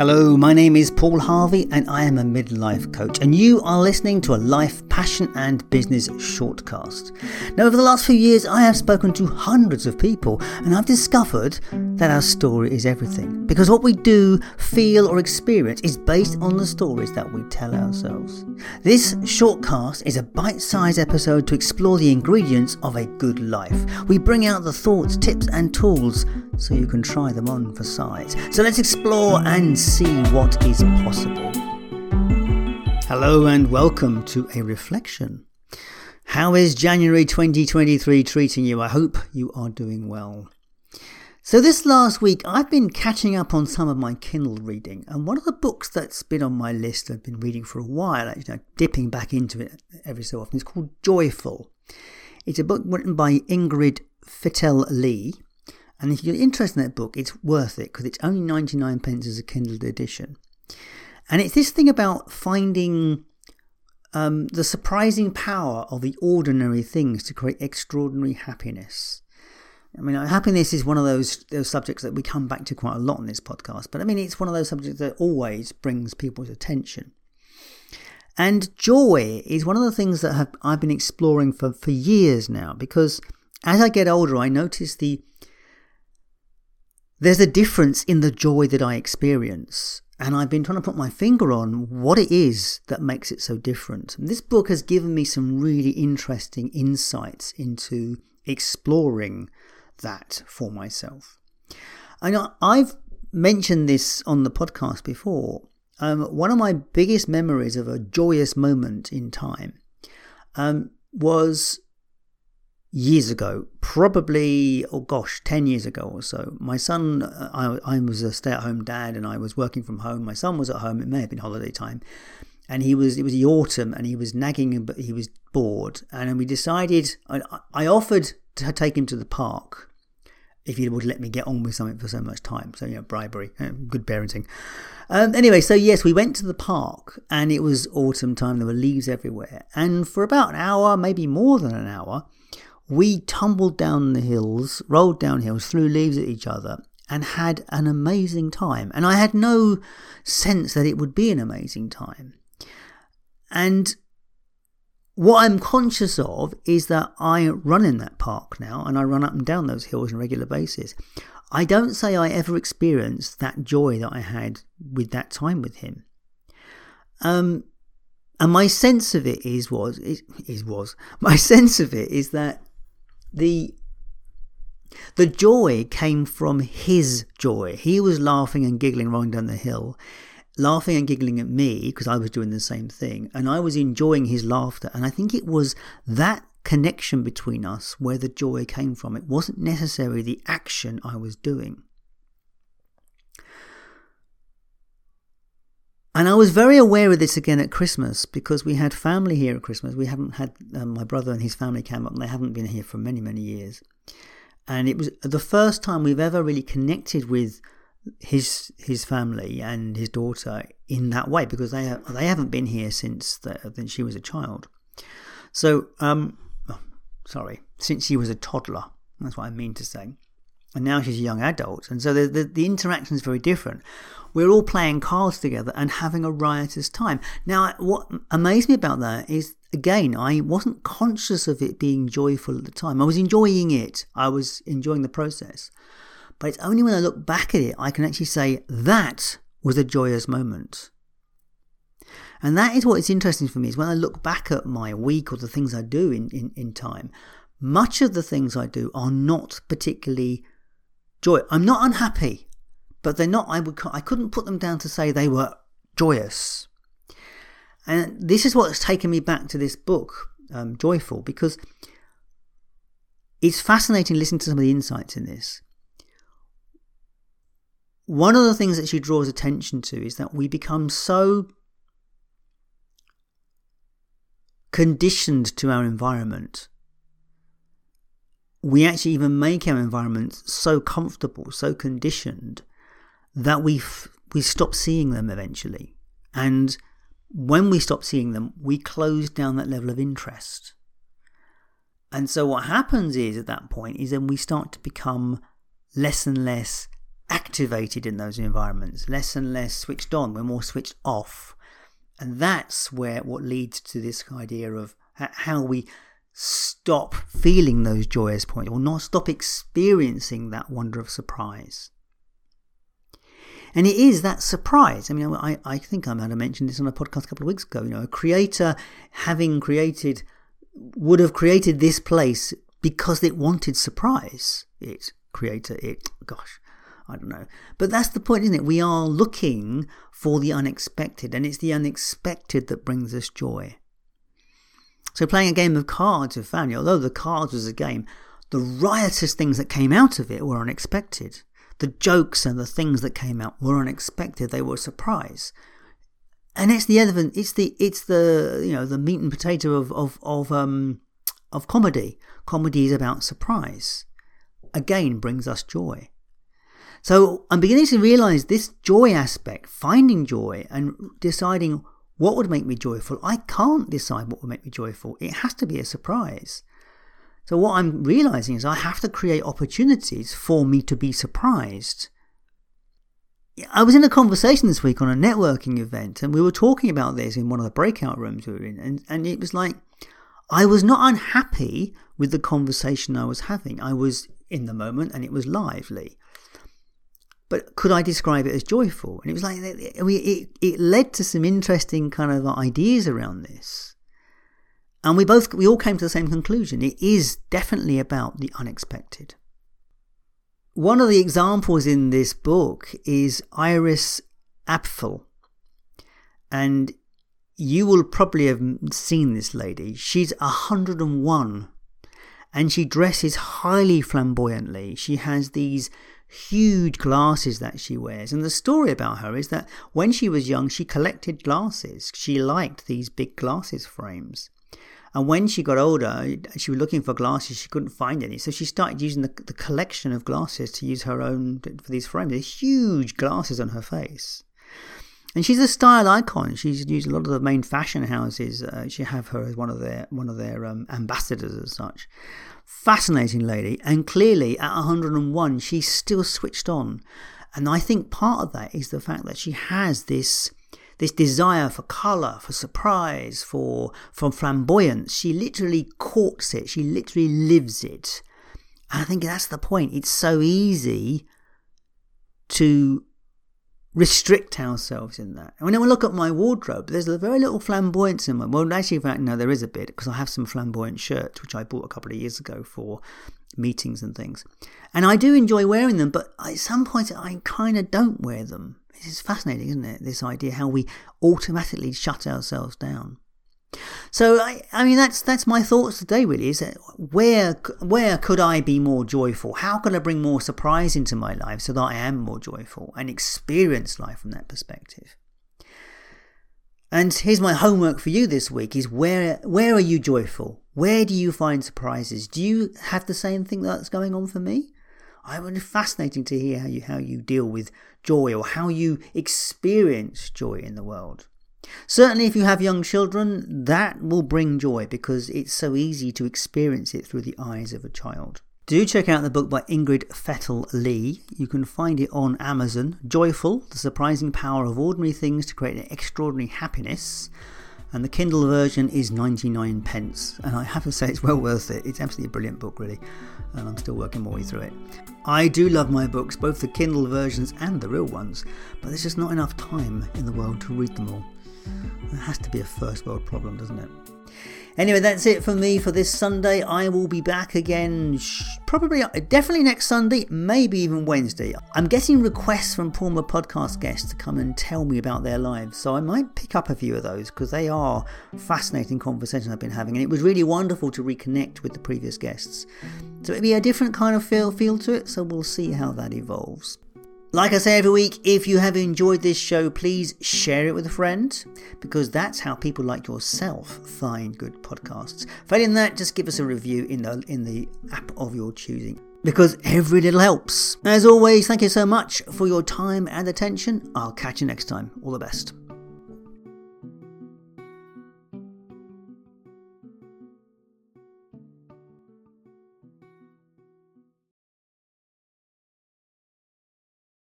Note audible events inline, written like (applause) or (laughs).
Hello, my name is Paul Harvey and I am a midlife coach, and you are listening to a life, passion, and business shortcast. Now, over the last few years, I have spoken to hundreds of people, and I've discovered that our story is everything because what we do, feel, or experience is based on the stories that we tell ourselves. This shortcast is a bite sized episode to explore the ingredients of a good life. We bring out the thoughts, tips, and tools so you can try them on for size. So let's explore and see what is possible. Hello and welcome to a reflection. How is January 2023 treating you? I hope you are doing well. So, this last week, I've been catching up on some of my Kindle reading, and one of the books that's been on my list I've been reading for a while, actually, dipping back into it every so often, is called Joyful. It's a book written by Ingrid Fetell Lee, and if you're interested in that book, it's worth it because it's only 99 pence as a Kindle edition. And it's this thing about finding um, the surprising power of the ordinary things to create extraordinary happiness. I mean, happiness is one of those those subjects that we come back to quite a lot on this podcast. But I mean, it's one of those subjects that always brings people's attention. And joy is one of the things that have, I've been exploring for, for years now because as I get older, I notice the there's a difference in the joy that I experience. And I've been trying to put my finger on what it is that makes it so different. And this book has given me some really interesting insights into exploring that for myself. Know I've mentioned this on the podcast before. Um, one of my biggest memories of a joyous moment in time um, was years ago, probably, oh gosh, 10 years ago or so. My son, uh, I, I was a stay at home dad and I was working from home. My son was at home, it may have been holiday time. And he was, it was the autumn and he was nagging, but he was bored. And we decided, I, I offered to take him to the park if he would let me get on with something for so much time. So, you know, bribery, uh, good parenting. Um, anyway, so yes, we went to the park and it was autumn time. There were leaves everywhere. And for about an hour, maybe more than an hour, we tumbled down the hills, rolled down hills, threw leaves at each other, and had an amazing time. And I had no sense that it would be an amazing time. And what I'm conscious of is that I run in that park now and I run up and down those hills on a regular basis. I don't say I ever experienced that joy that I had with that time with him. Um, and my sense of it is was is, is was (laughs) my sense of it is that the the joy came from his joy. He was laughing and giggling rolling down the hill laughing and giggling at me because I was doing the same thing, and I was enjoying his laughter. And I think it was that connection between us where the joy came from. It wasn't necessarily the action I was doing. And I was very aware of this again at Christmas because we had family here at Christmas. We haven't had um, my brother and his family came up, and they haven't been here for many, many years. And it was the first time we've ever really connected with his his family and his daughter in that way because they they haven't been here since the, since she was a child. So um, oh, sorry, since she was a toddler. That's what I mean to say. And now she's a young adult, and so the, the, the interaction is very different. We're all playing cards together and having a riotous time. Now, what amazed me about that is again, I wasn't conscious of it being joyful at the time. I was enjoying it. I was enjoying the process. But it's only when I look back at it I can actually say that was a joyous moment. And that is what is interesting for me is when I look back at my week or the things I do in, in, in time, much of the things I do are not particularly joy. I'm not unhappy, but they're not, I, would, I couldn't put them down to say they were joyous. And this is what's taken me back to this book, um, Joyful, because it's fascinating listening to some of the insights in this. One of the things that she draws attention to is that we become so conditioned to our environment. We actually even make our environments so comfortable, so conditioned that we f- we stop seeing them eventually. And when we stop seeing them, we close down that level of interest. And so what happens is at that point is then we start to become less and less activated in those environments, less and less switched on, we're more switched off. And that's where what leads to this idea of how we stop feeling those joyous points or not stop experiencing that wonder of surprise. And it is that surprise. I mean, I, I think I might have mentioned this on a podcast a couple of weeks ago. You know, a creator having created would have created this place because it wanted surprise. It creator, it, gosh, I don't know. But that's the point, isn't it? We are looking for the unexpected, and it's the unexpected that brings us joy. So, playing a game of cards with family, although the cards was a game, the riotous things that came out of it were unexpected. The jokes and the things that came out were unexpected. They were a surprise. And it's the element, it's the, it's the, you know, the meat and potato of, of, of, um, of comedy. Comedy is about surprise. Again, brings us joy. So I'm beginning to realize this joy aspect, finding joy and deciding what would make me joyful. I can't decide what would make me joyful. It has to be a surprise. So what I'm realizing is I have to create opportunities for me to be surprised. I was in a conversation this week on a networking event and we were talking about this in one of the breakout rooms we were in and, and it was like I was not unhappy with the conversation I was having. I was in the moment and it was lively. But could I describe it as joyful? And it was like, it, it led to some interesting kind of ideas around this. And we both, we all came to the same conclusion. It is definitely about the unexpected. One of the examples in this book is Iris Apfel. And you will probably have seen this lady. She's 101 and she dresses highly flamboyantly. She has these huge glasses that she wears. And the story about her is that when she was young, she collected glasses. She liked these big glasses frames. And when she got older, she was looking for glasses. She couldn't find any. So she started using the, the collection of glasses to use her own for these frames. These huge glasses on her face. And she's a style icon. She's used a lot of the main fashion houses. Uh, she have her as one of their one of their um, ambassadors as such. Fascinating lady, and clearly at 101, she's still switched on. And I think part of that is the fact that she has this this desire for colour, for surprise, for for flamboyance. She literally courts it. She literally lives it. And I think that's the point. It's so easy to restrict ourselves in that. And when I look at my wardrobe, there's a very little flamboyance in my. Well, actually, in fact, no, there is a bit because I have some flamboyant shirts which I bought a couple of years ago for meetings and things, and I do enjoy wearing them. But at some point, I kind of don't wear them. This is fascinating, isn't it? This idea how we automatically shut ourselves down. So I, I mean that's that's my thoughts today. Really, is that where where could I be more joyful? How can I bring more surprise into my life so that I am more joyful and experience life from that perspective? And here's my homework for you this week: is where where are you joyful? Where do you find surprises? Do you have the same thing that's going on for me? I would be fascinating to hear how you how you deal with joy or how you experience joy in the world. Certainly, if you have young children, that will bring joy because it's so easy to experience it through the eyes of a child. Do check out the book by Ingrid Fetell Lee. You can find it on Amazon. Joyful, The Surprising Power of Ordinary Things to Create an Extraordinary Happiness. And the Kindle version is 99 pence. And I have to say, it's well worth it. It's absolutely a brilliant book, really. And I'm still working my way through it. I do love my books, both the Kindle versions and the real ones, but there's just not enough time in the world to read them all. It has to be a first world problem, doesn't it? Anyway, that's it for me for this Sunday. I will be back again probably, uh, definitely next Sunday, maybe even Wednesday. I'm getting requests from former podcast guests to come and tell me about their lives, so I might pick up a few of those because they are fascinating conversations I've been having, and it was really wonderful to reconnect with the previous guests. So it'll be a different kind of feel feel to it, so we'll see how that evolves. Like I say every week, if you have enjoyed this show, please share it with a friend because that's how people like yourself find good podcasts. Failing that, just give us a review in the in the app of your choosing because every little helps. As always, thank you so much for your time and attention. I'll catch you next time. All the best.